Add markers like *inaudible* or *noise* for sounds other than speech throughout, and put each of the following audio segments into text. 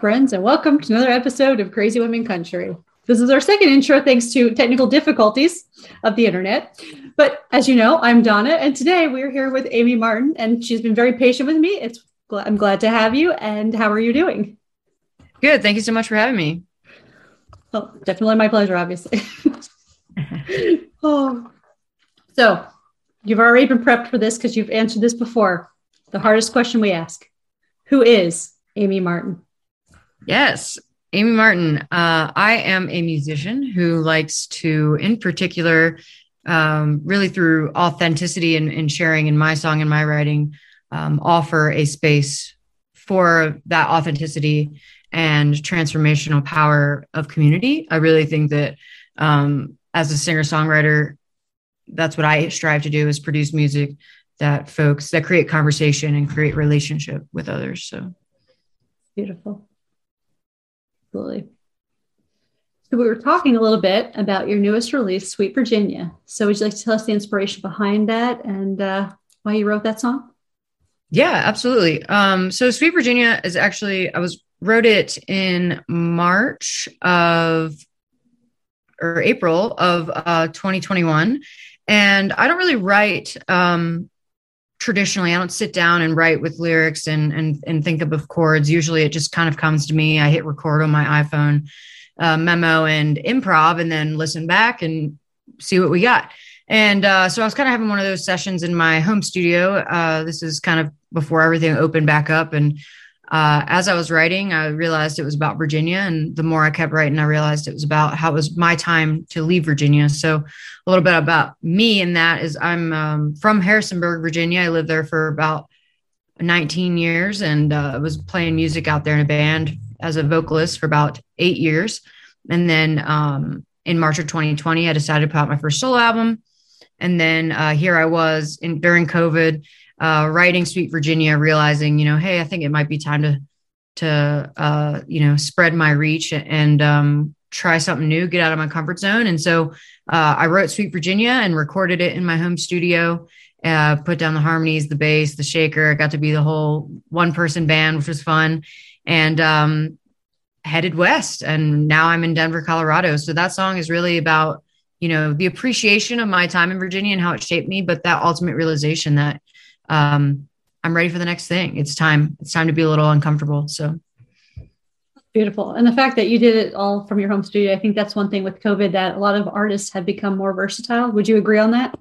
Friends, and welcome to another episode of Crazy Women Country. This is our second intro, thanks to technical difficulties of the internet. But as you know, I'm Donna, and today we're here with Amy Martin, and she's been very patient with me. It's I'm glad to have you. And how are you doing? Good. Thank you so much for having me. Oh, definitely my pleasure, obviously. *laughs* oh, so you've already been prepped for this because you've answered this before. The hardest question we ask: Who is Amy Martin? Yes, Amy Martin. Uh, I am a musician who likes to, in particular, um, really through authenticity and, and, sharing in my song and my writing, um, offer a space for that authenticity and transformational power of community. I really think that um, as a singer songwriter, that's what I strive to do is produce music that folks that create conversation and create relationship with others. So beautiful. Absolutely. So we were talking a little bit about your newest release, Sweet Virginia. So would you like to tell us the inspiration behind that and uh, why you wrote that song? Yeah, absolutely. Um, so Sweet Virginia is actually I was wrote it in March of or April of uh, 2021, and I don't really write um, traditionally i don't sit down and write with lyrics and and and think of chords. Usually it just kind of comes to me. I hit record on my iphone uh, memo and improv and then listen back and see what we got. And uh, so i was kind of having one of those sessions in my home studio. Uh, this is kind of before everything opened back up and uh, as I was writing, I realized it was about Virginia. And the more I kept writing, I realized it was about how it was my time to leave Virginia. So, a little bit about me in that is I'm um, from Harrisonburg, Virginia. I lived there for about 19 years and uh, was playing music out there in a band as a vocalist for about eight years. And then um, in March of 2020, I decided to put out my first solo album. And then uh, here I was in, during COVID uh, writing Sweet Virginia, realizing, you know, hey, I think it might be time to to uh, you know spread my reach and um, try something new, get out of my comfort zone. And so uh, I wrote Sweet Virginia and recorded it in my home studio. Uh, put down the harmonies, the bass, the shaker. Got to be the whole one person band, which was fun. And um, headed west. And now I'm in Denver, Colorado. So that song is really about, you know, the appreciation of my time in Virginia and how it shaped me, but that ultimate realization that um, I'm ready for the next thing. It's time. It's time to be a little uncomfortable. So beautiful. And the fact that you did it all from your home studio, I think that's one thing with COVID that a lot of artists have become more versatile. Would you agree on that?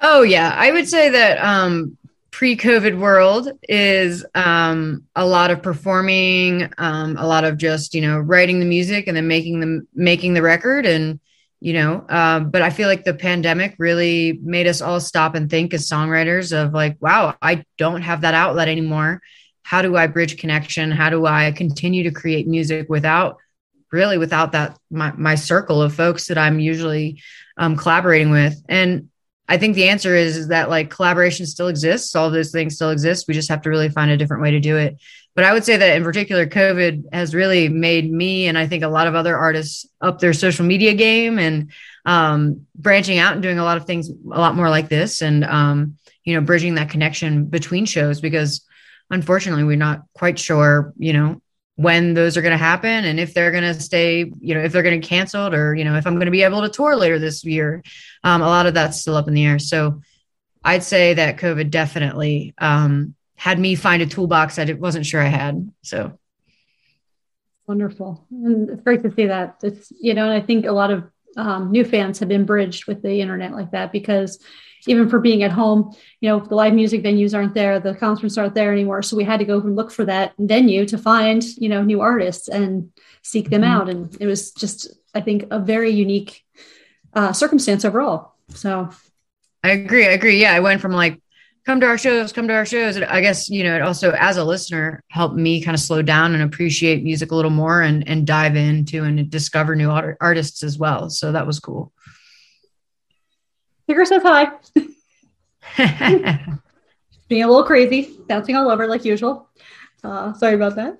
Oh yeah, I would say that um, pre-COVID world is um, a lot of performing, um, a lot of just you know writing the music and then making them making the record and you know um, but i feel like the pandemic really made us all stop and think as songwriters of like wow i don't have that outlet anymore. How do i bridge connection? How do i continue to create music without really without that my, my circle of folks that i'm usually um, collaborating with? And i think the answer is, is that like collaboration still exists. All those things still exist. We just have to really find a different way to do it but I would say that in particular, COVID has really made me and I think a lot of other artists up their social media game and um, branching out and doing a lot of things a lot more like this and, um, you know, bridging that connection between shows because unfortunately we're not quite sure, you know, when those are going to happen and if they're going to stay, you know, if they're going to canceled or, you know, if I'm going to be able to tour later this year. Um, a lot of that's still up in the air. So I'd say that COVID definitely um, had me find a toolbox I wasn't sure I had. So wonderful. And it's great to see that. It's, you know, and I think a lot of um, new fans have been bridged with the internet like that because even for being at home, you know, the live music venues aren't there, the concerts aren't there anymore. So we had to go and look for that venue to find, you know, new artists and seek them mm-hmm. out. And it was just, I think, a very unique uh, circumstance overall. So I agree. I agree. Yeah. I went from like come to our shows, come to our shows. And I guess, you know, it also as a listener helped me kind of slow down and appreciate music a little more and, and dive into and discover new art- artists as well. So that was cool. Tigger says hi. Being a little crazy, bouncing all over like usual. Uh, sorry about that.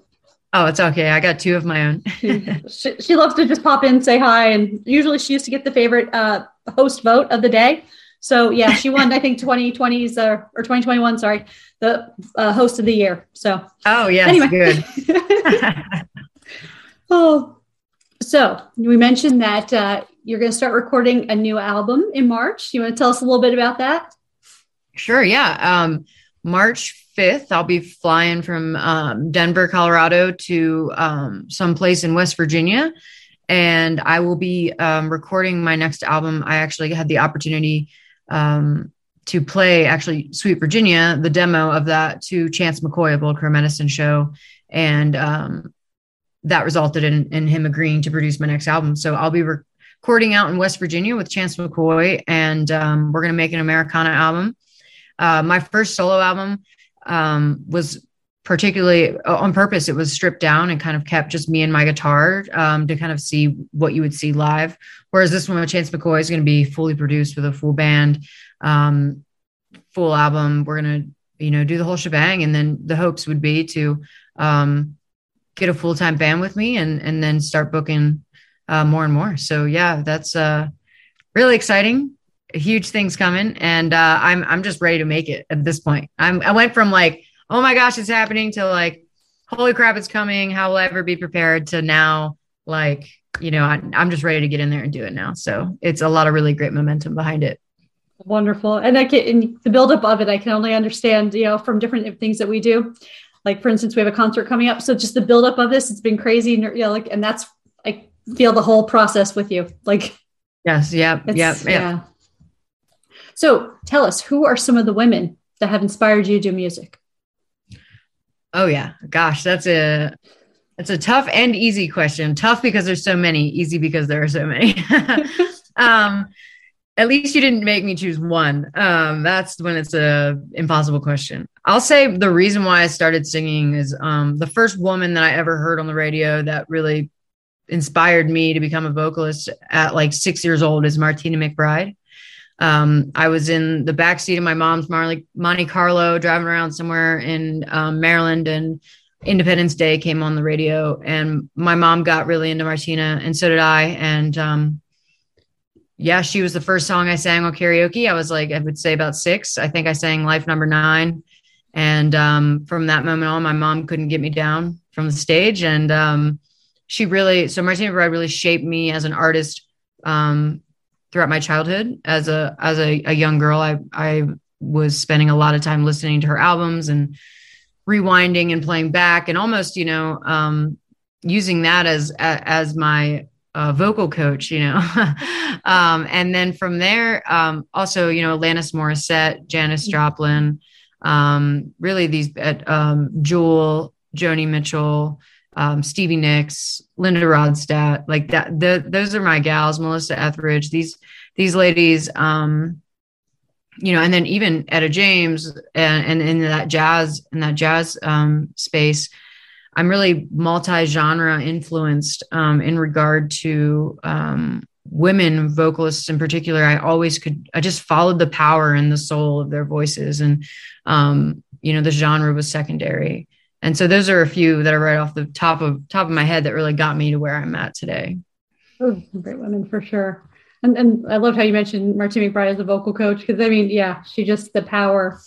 Oh, it's okay. I got two of my own. *laughs* she, she, loves to just pop in, say hi, and usually she used to get the favorite uh, host vote of the day. So yeah, she won. I think 2020s uh, or 2021. Sorry, the uh, host of the year. So oh yeah, anyway, good. *laughs* *laughs* oh, so we mentioned that uh, you're going to start recording a new album in March. You want to tell us a little bit about that? Sure. Yeah. Um, March 5th, I'll be flying from um, Denver, Colorado to um, someplace in West Virginia. And I will be um, recording my next album. I actually had the opportunity um, to play actually Sweet Virginia, the demo of that to Chance McCoy of Old Crow Medicine Show. And um, that resulted in, in him agreeing to produce my next album. So I'll be recording out in West Virginia with Chance McCoy, and um, we're going to make an Americana album. Uh, my first solo album um, was particularly uh, on purpose. It was stripped down and kind of kept just me and my guitar um, to kind of see what you would see live. Whereas this one with Chance McCoy is going to be fully produced with a full band, um, full album. We're going to, you know, do the whole shebang. And then the hopes would be to um, get a full time band with me and, and then start booking uh, more and more. So yeah, that's uh, really exciting huge things coming and uh, i'm i'm just ready to make it at this point i'm i went from like oh my gosh it's happening to like holy crap it's coming. How will i ever be prepared to now like you know I, i'm just ready to get in there and do it now. So it's a lot of really great momentum behind it. Wonderful. And i can in the buildup of it i can only understand you know from different things that we do. Like for instance we have a concert coming up. So just the buildup of this it's been crazy you know like and that's i feel the whole process with you. Like yes yep yep, yep. yeah. So tell us, who are some of the women that have inspired you to do music? Oh yeah, gosh, that's a that's a tough and easy question. Tough because there's so many, easy because there are so many. *laughs* um, at least you didn't make me choose one. Um, that's when it's a impossible question. I'll say the reason why I started singing is um, the first woman that I ever heard on the radio that really inspired me to become a vocalist at like six years old is Martina McBride. Um, I was in the back seat of my mom's Marley, Monte Carlo, driving around somewhere in um, Maryland, and Independence Day came on the radio, and my mom got really into Martina, and so did I. And um, yeah, she was the first song I sang on karaoke. I was like, I would say about six. I think I sang Life Number Nine, and um, from that moment on, my mom couldn't get me down from the stage, and um, she really, so Martina Bride really shaped me as an artist. Um, throughout my childhood as a as a, a young girl i i was spending a lot of time listening to her albums and rewinding and playing back and almost you know um, using that as as my uh, vocal coach you know *laughs* um, and then from there um, also you know Alanis Morissette Janis mm-hmm. Joplin um, really these um, Jewel Joni Mitchell um, Stevie Nicks, Linda Ronstadt, like that. The, those are my gals. Melissa Etheridge. These these ladies. Um, you know, and then even Etta James and, and in that jazz in that jazz um, space, I'm really multi-genre influenced um, in regard to um, women vocalists in particular. I always could I just followed the power and the soul of their voices, and um, you know, the genre was secondary and so those are a few that are right off the top of top of my head that really got me to where I'm at today. Oh, great women for sure. And and I loved how you mentioned Martina McBride as a vocal coach because I mean, yeah, she just the power.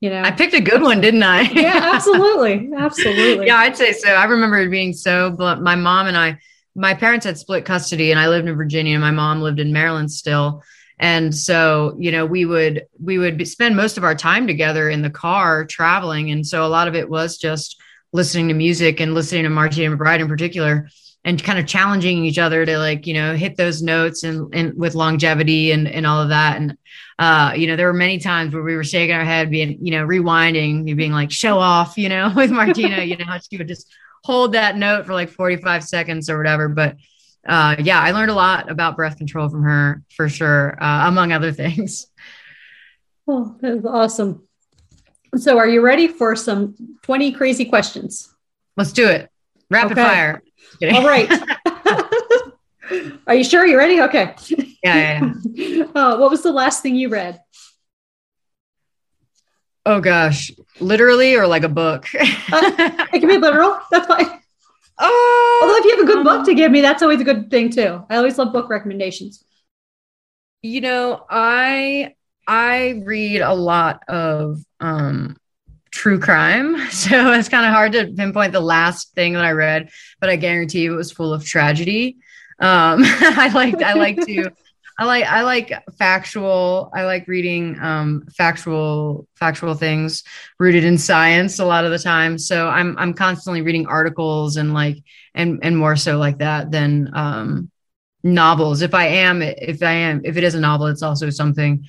You know, I picked a good one, didn't I? yeah, absolutely, absolutely. *laughs* yeah, I'd say so. I remember it being so. But my mom and I, my parents had split custody, and I lived in Virginia. And my mom lived in Maryland still, and so you know we would we would spend most of our time together in the car traveling. And so a lot of it was just listening to music and listening to martina mcbride in particular and kind of challenging each other to like you know hit those notes and, and with longevity and and all of that. And uh you know there were many times where we were shaking our head being you know rewinding being like show off you know *laughs* with martina you know she would just hold that note for like 45 seconds or whatever. But uh, yeah, I learned a lot about breath control from her for sure, uh, among other things. *laughs* Oh, that was awesome. So, are you ready for some 20 crazy questions? Let's do it. Rapid okay. fire. All right. *laughs* *laughs* are you sure you're ready? Okay. Yeah. yeah, yeah. Uh, what was the last thing you read? Oh gosh, literally or like a book? uh, it can be literal. That's fine. Oh, although if you have a good book to give me, that's always a good thing too. I always love book recommendations. You know, I I read a lot of um true crime, *laughs* so it's kind of hard to pinpoint the last thing that I read, but I guarantee you it was full of tragedy. Um, *laughs* I like I like to *laughs* I like I like factual. I like reading um, factual factual things rooted in science a lot of the time. So I'm I'm constantly reading articles and like and and more so like that than um, novels. If I am if I am if it is a novel, it's also something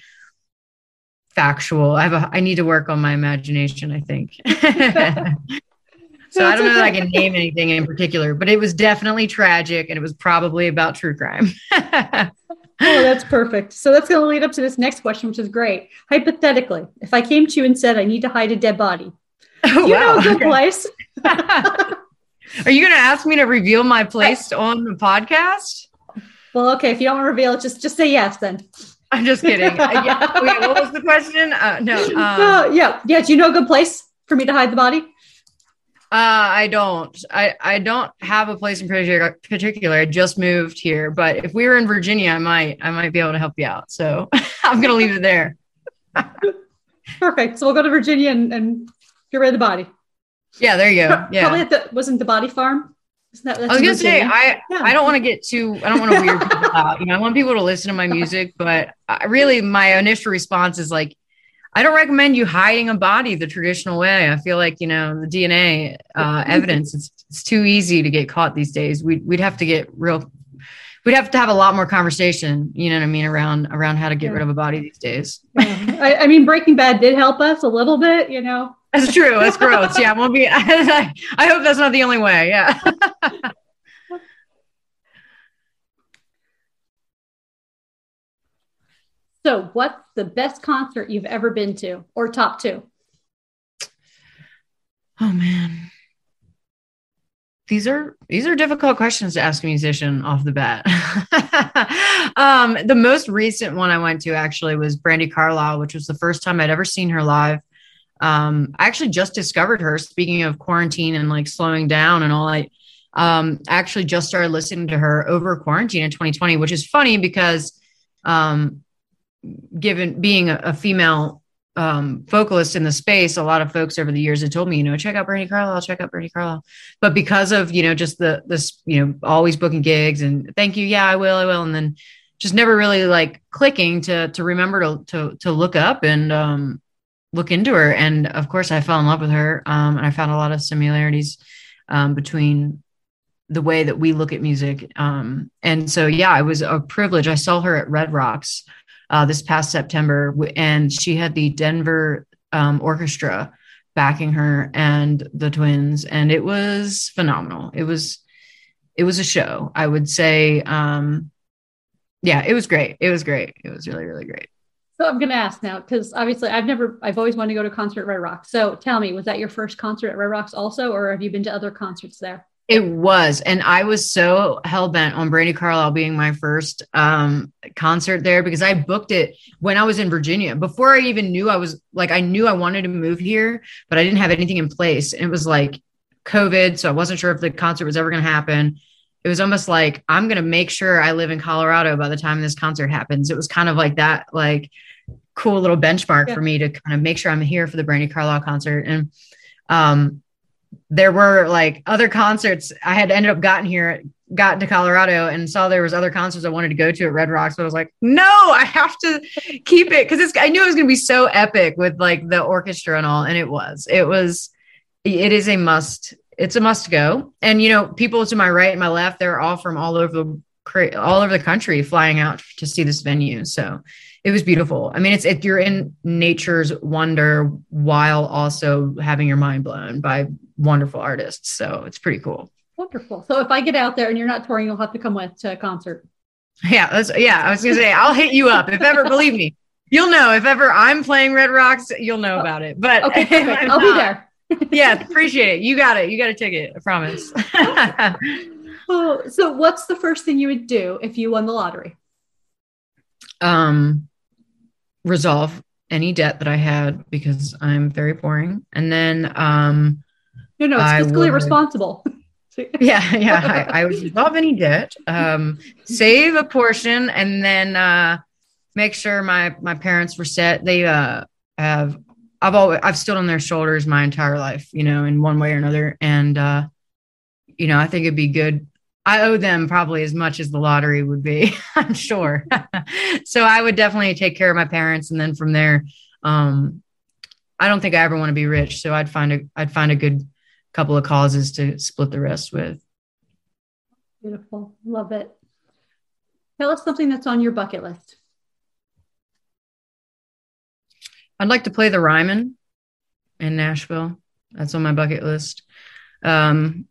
factual. I have a I need to work on my imagination. I think. *laughs* so I don't know that I can name anything in particular, but it was definitely tragic and it was probably about true crime. *laughs* oh, that's perfect. So that's going to lead up to this next question, which is great. Hypothetically, if I came to you and said I need to hide a dead body, *laughs* oh, you wow. know a good okay. place. *laughs* *laughs* Are you going to ask me to reveal my place on the podcast? Well, okay. If you don't want to reveal it, just just say yes then. I'm just kidding. uh, yeah. Wait, what was the question? Uh, no. Um, uh, yeah. Yeah. Do you know a good place for me to hide the body? Uh, I don't. I, I don't have a place in particular. I just moved here, but if we were in Virginia, I might I might be able to help you out. So *laughs* I'm gonna leave it there. *laughs* Perfect. So we'll go to Virginia and, and get rid of the body. Yeah, there you go. *laughs* Yeah, probably at the wasn't the body farm. That, I was gonna say I yeah. I don't want to get too I don't want to weird people out. You know, I want people to listen to my music, but I, really my initial response is like I don't recommend you hiding a body the traditional way. I feel like, you know, the DNA uh, *laughs* evidence, it's, it's too easy to get caught these days. We'd, we'd have to get real, we'd have to have a lot more conversation, you know what I mean, around, around how to get yeah. rid of a body these days. Yeah. I, I, mean, Breaking Bad did help us a little bit, you know. That's true. That's gross. Yeah. Won't be, *laughs* I hope that's not the only way. Yeah. *laughs* So, what's the best concert you've ever been to, or top two? Oh man, these are these are difficult questions to ask a musician off the bat. *laughs* um, the most recent one I went to actually was Brandi Carlile, which was the first time I'd ever seen her live. Um, I actually just discovered her. Speaking of quarantine and like slowing down and all, I um, actually just started listening to her over quarantine in 2020, which is funny because um, given being a, a female um, vocalist in the space, a lot of folks over the years had told me, you know, check out Brandi Carlile, check out Brandi Carlile. But because of, you know, just the, this, you know, always booking gigs and thank you. Yeah, I will, I will. And then just never really like clicking to, to remember to, to, to look up and, um, look into her. And of course I fell in love with her. Um, and I found a lot of similarities, um, between the way that we look at music. Um, and so, yeah, it was a privilege. I saw her at Red Rocks, uh, this past September, and she had the Denver um, Orchestra backing her and the twins, and it was phenomenal. It was it was a show. I would say, um, yeah, it was great. It was great. It was really really great. So I'm going to ask now because obviously I've never, I've always wanted to go to concert at Red Rocks. So tell me, was that your first concert at Red Rocks also, or have you been to other concerts there? It was. And I was so hell bent on Brandi Carlile being my first um, concert there because I booked it when I was in Virginia before I even knew I was like, I knew I wanted to move here, but I didn't have anything in place. And it was like COVID. So I wasn't sure if the concert was ever going to happen. It was almost like, I'm going to make sure I live in Colorado by the time this concert happens. It was kind of like that, like cool little benchmark yeah. for me to kind of make sure I'm here for the Brandi Carlile concert. And, um, there were like other concerts I had ended up gotten here, gotten to Colorado and saw there was other concerts I wanted to go to at Red Rocks, but I was like, no, I have to keep it because I knew it was gonna be so epic with like the orchestra and all, and it was. It was it is a must. It's a must go. And you know, people to my right and my left, they're all from all over the all over the country flying out to see this venue. So it was beautiful. I mean, it's if you're in nature's wonder while also having your mind blown by wonderful artists. So it's pretty cool. Wonderful. So if I get out there and you're not touring, you'll have to come with to a concert. Yeah, yeah. I was gonna say I'll hit you up if ever. believe me, you'll know if ever I'm playing Red Rocks, you'll know about it. But okay. I'll be there. *laughs* yeah, appreciate it. You got it. You got a ticket. I promise. *laughs* oh, so what's the first thing you would do if you won the lottery? Um, resolve any debt that I had because I'm very boring, and then um, no, no, it's fiscally would, responsible. *laughs* yeah, *laughs* yeah. I, I, would resolve any debt, um, save a portion, and then uh, make sure my my parents were set. They uh, have I've always I've stood on their shoulders my entire life, you know, in one way or another, and uh, you know, I think it'd be good. I owe them probably as much as the lottery would be, *laughs* I'm sure. so I would definitely take care of my parents, and then from there, um, I don't think I ever want to be rich, so I'd find a I'd find a good couple of causes to split the rest with. Beautiful. Love it. Tell us something that's on your bucket list. I'd like to play the Ryman in Nashville. That's on my bucket list. Um,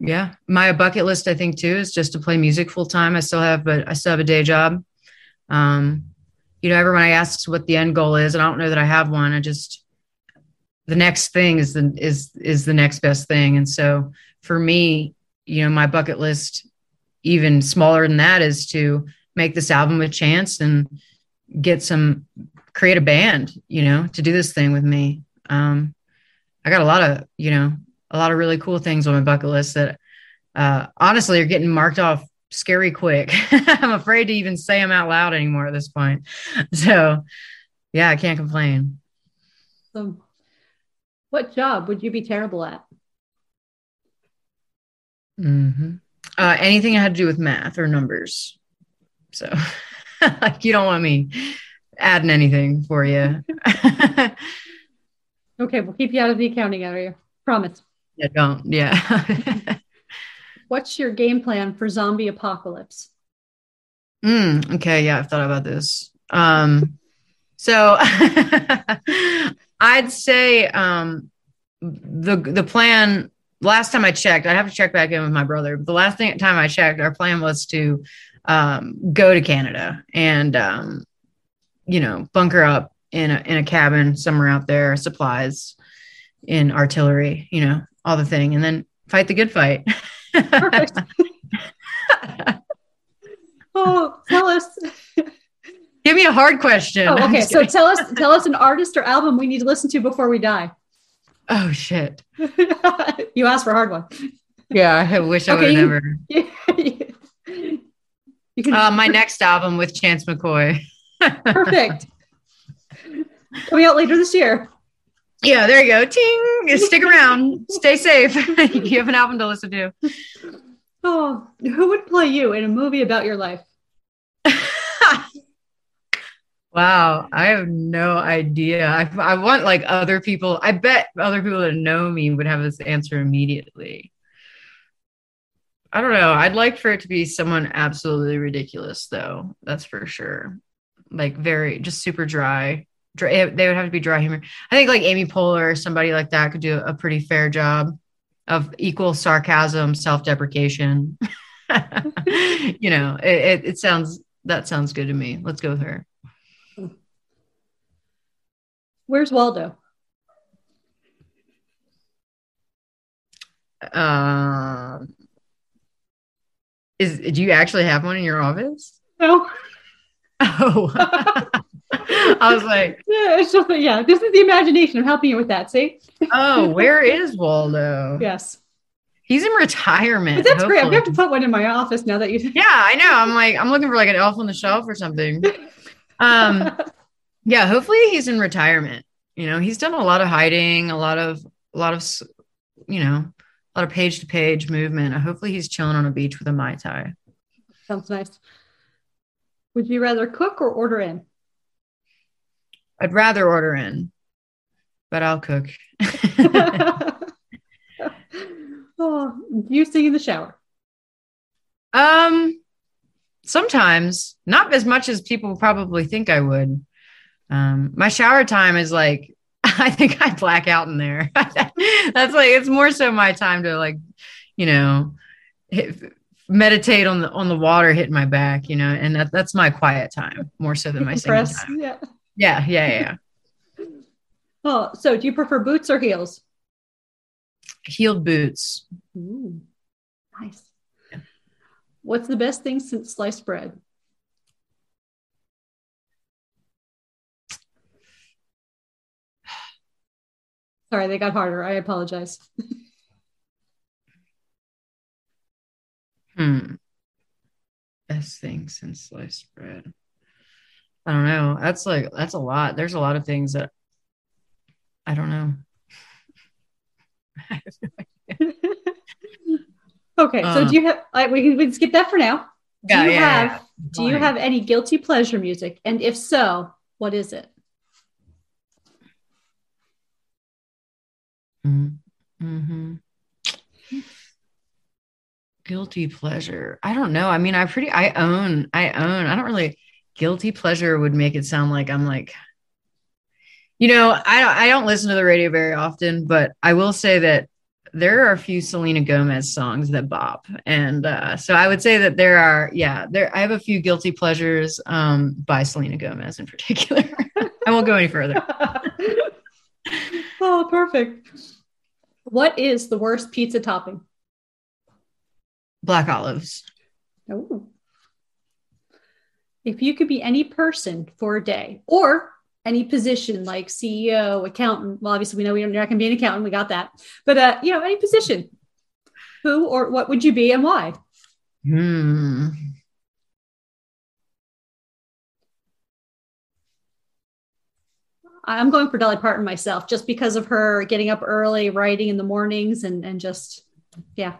yeah, my bucket list, I think too, is just to play music full time. I still have, but I still have a day job. Um, you know, everyone asks what the end goal is, and I don't know that I have one. I just the next thing is the is is the next best thing. And so for me you know my bucket list even smaller than that is to make this album a chance and get some create a band you know to do this thing with me. Um i got a lot of you know a lot of really cool things on my bucket list that uh honestly are getting marked off scary quick. *laughs* I'm afraid to even say them out loud anymore at this point. *laughs* So yeah i can't complain. So what job would you be terrible at? Mm-hmm. Uh, anything I had to do with math or numbers. So, *laughs* like, you don't want me adding anything for you. *laughs* okay, we'll keep you out of the accounting area. Promise. Yeah, don't. Yeah. *laughs* What's your game plan for zombie apocalypse? Mm, okay, yeah, I've thought about this. Um, so I'd say um, the the plan. Last time I checked, I'd have to check back in with my brother. The last thing, time I checked, our plan was to um, go to Canada and um, you know bunker up in a in a cabin somewhere out there, supplies, in artillery, you know, all the thing, and then fight the good fight. Perfect. *laughs* oh, tell us Give me a hard question. Oh, okay. So tell us tell us an artist or album we need to listen to before we die. Oh shit. *laughs* you asked for a hard one. Yeah, I wish I okay, would have never. *laughs* you can uh, my next album with Chance McCoy. Perfect. *laughs* Coming out later this year. Yeah, there you go. Ting. Stick around. Stay safe. you have an album to listen to. Oh, who would play you in a movie about your life? Wow, I have no idea. I, I want like other people. I bet other people that know me would have this answer immediately. I don't know. I'd like for it to be someone absolutely ridiculous, though. That's for sure. Like very, just super dry. dry. Eh, they would have to be dry humor. I think like Amy Poehler or somebody like that could do a pretty fair job of equal sarcasm, self-deprecation. *laughs* you know, it, it, it sounds that sounds good to me. Let's go with her. Where's Waldo? Um, is do you actually have one in your office? No. *laughs* Oh, *laughs* I was like, *laughs* yeah, it's just yeah. This is the imagination. I'm helping you with that. See? oh, where is Waldo? Yes. He's in retirement. But that's hopefully. great. I'm gonna have to put one in my office now that you. Yeah, I know. I'm like, I'm looking for like an elf on the shelf or something. Um, yeah, hopefully he's in retirement. You know, he's done a lot of hiding, a lot of a lot of you know, a lot of page to page movement. Hopefully he's chilling on a beach with a mai tai. Sounds nice. Would you rather cook or order in? I'd rather order in, but I'll cook. *laughs* *laughs* oh, you sing in the shower? Um, sometimes, not as much as people probably think I would. Um, my shower time is like, *laughs* I think I black out in there. *laughs* That's like, it's more so my time to like, you know, hit, meditate on the on the water hitting my back, you know, and that, that's my quiet time more so than my singing time. Yeah. Yeah, yeah, yeah. Oh, *laughs* so do you prefer boots or heels? Heeled boots. Ooh, nice. Yeah. What's the best thing since sliced bread? Sorry, they got harder. I apologize. *laughs* hmm. Best thing since sliced bread. I don't know. That's like that's a lot. There's a lot of things that I don't know. *laughs* okay, so um, do you have? Like, we can, we can skip that for now. Do yeah, you yeah, have? Yeah. Do you have any guilty pleasure music? And if so, what is it? Mm-hmm. Guilty pleasure. I don't know. I mean, I pretty, I own, I own, I don't really, guilty pleasure would make it sound like I'm like, you know, I don't, I don't listen to the radio very often, but I will say that there are a few Selena Gomez songs that bop. And uh, so I would say that there are, yeah, there, I have a few guilty pleasures um, by Selena Gomez in particular. *laughs* I won't go any further. *laughs* oh, perfect. What is the worst pizza topping? Black olives. Oh. If you could be any person for a day or any position like CEO, accountant, well, obviously we know you're not going to be an accountant. We got that. But, uh, you know, any position, who or what would you be and why? Hmm. I'm going for Dolly Parton myself, just because of her getting up early, writing in the mornings, and and just yeah.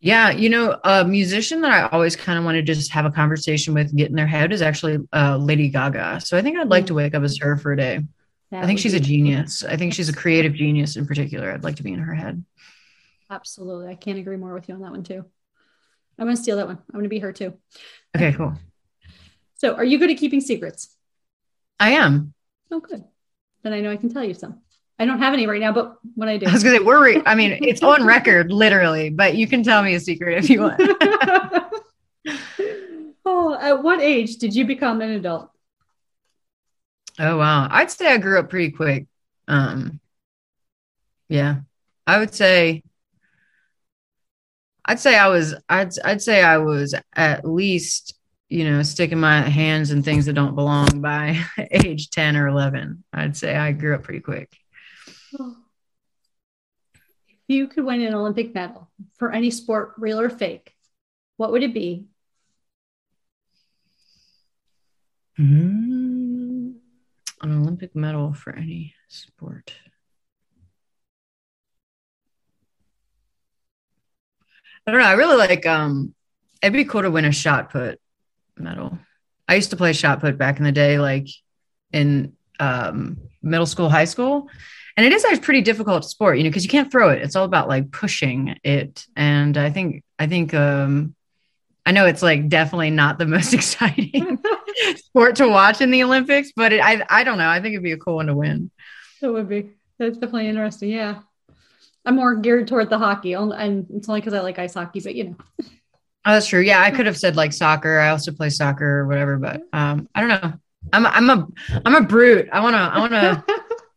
Yeah, you know, a musician that I always kind of want to just have a conversation with, get in their head, is actually uh, Lady Gaga. So I think I'd like to wake up as her for a day. That I think she's a genius. I think she's a creative genius in particular. I'd like to be in her head. Absolutely, I can't agree more with you on that one too. I'm going to steal that one. I'm going to be her too. Okay, cool. So, are you good at keeping secrets? I am. Oh, good. Then I know I can tell you some. I don't have any right now, but when I do, I was gonna say we're. Re- I mean, it's on record, *laughs* literally. But you can tell me a secret if you want. *laughs* oh, at what age did you become an adult? Oh wow, I'd say I grew up pretty quick. Um, yeah, I would say. I'd say I was. I'd. I'd say I was at least you know, sticking my hands in things that don't belong by *laughs* age 10 or 11. I'd say I grew up pretty quick. If you could win an Olympic medal for any sport, real or fake, what would it be? Mm, an Olympic medal for any sport. I don't know. I really like um it'd be cool to win a shot put medal. I used to play shot put back in the day, like in um, middle school, high school. And it is a pretty difficult sport, you know, because you can't throw it. It's all about like pushing it. And I think, I think, um, I know it's like definitely not the *laughs* most exciting *laughs* sport to watch in the Olympics, but it, I, I don't know. I think it'd be a cool one to win. It would be. That's definitely interesting. Yeah. I'm more geared toward the hockey, and it's only because I like ice hockey, but you know. *laughs* Oh, that's true. Yeah, I could have said like soccer. I also play soccer or whatever, but um, I don't know. I'm a, I'm a I'm a brute. I wanna I wanna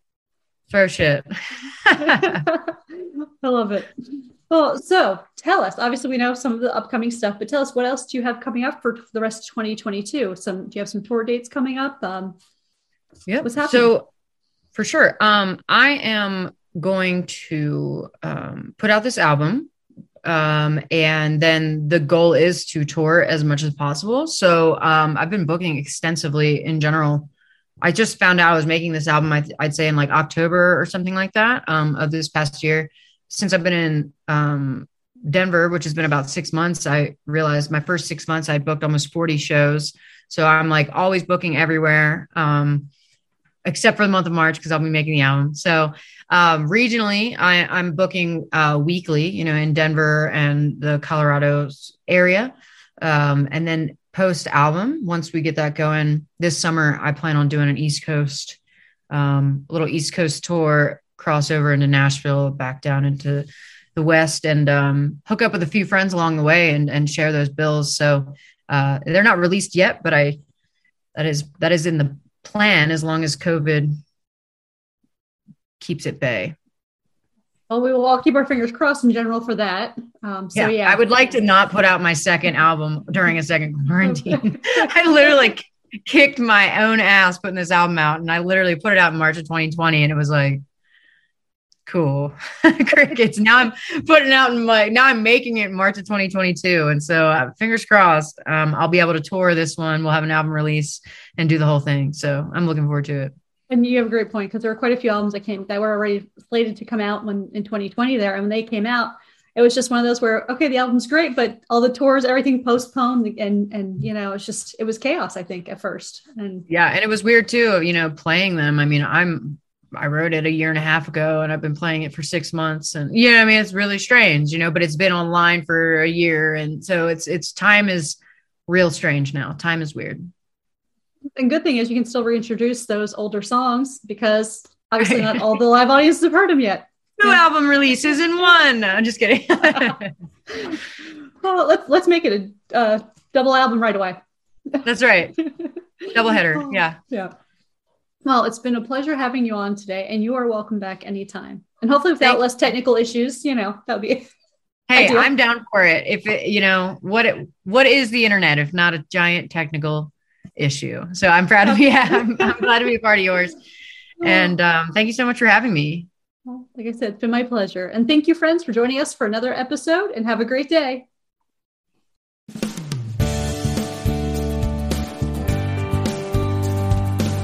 *laughs* throw shit. *laughs* I love it. Well, so tell us. Obviously, we know some of the upcoming stuff, but tell us what else do you have coming up for the rest of 2022? Some do you have some tour dates coming up? Um, yeah, what's happening? So for sure, um, I am going to um, put out this album um, and then the goal is to tour as much as possible. So um, I've been booking extensively in general. I just found out I was making this album, I'd, I'd say in like October or something like that um, of this past year. Since I've been in um, Denver, which has been about six months, I realized my first six months I booked almost 40 shows. So I'm like always booking everywhere, um, except for the month of March because I'll be making the album. So um, regionally, I, am booking uh, weekly, you know, in Denver and the Colorado area. Um, and then post album, once we get that going this summer, I plan on doing an East Coast, um, little East Coast tour crossover into Nashville, back down into the West, and um, hook up with a few friends along the way and, and share those bills. So uh, they're not released yet, but I that is that is in the plan as long as COVID keeps at bay. Well, we will all keep our fingers crossed in general for that. Um, so yeah, yeah, I would like to not put out my second album during a second quarantine. *laughs* I literally kicked my own ass putting this album out, and I literally put it out in March of 2020, and it was like, cool, *laughs* crickets. now I'm putting out in my now I'm making it March of 2022, and so uh, fingers crossed, um, I'll be able to tour this one. We'll have an album release and do the whole thing. So I'm looking forward to it. And you have a great point because there were quite a few albums that came that were already slated to come out when in 2020 there. And when they came out, it was just one of those where, okay, the album's great, but all the tours, everything postponed and, and, you know, it's just, it was chaos, I think at first. And yeah. And it was weird too, you know, playing them. I mean, I'm, I wrote it a year and a half ago and I've been playing it for six months and yeah, you know, I mean, it's really strange, you know, but it's been online for a year. And so it's, it's time is real strange now. Time is weird and good thing is you can still reintroduce those older songs because obviously not *laughs* all the live audiences have heard them yet. Two yeah. album releases in one. I'm just kidding. *laughs* *laughs* well, let's let's make it a uh, double album right away. That's right. Double header. Yeah. Yeah. Well, it's been a pleasure having you on today, and you are welcome back anytime. And hopefully, without Thanks. less technical issues, you know, that'll be. *laughs* Hey, ideal. I'm down for it. If it, you know what it, what is the internet if not a giant technical issue. So I'm proud of you. *laughs* I'm, I'm glad to be a part of yours. *laughs* And um, thank you so much for having me. Well, like I said, it's been my pleasure. And thank you, friends, for joining us for another episode and have a great day.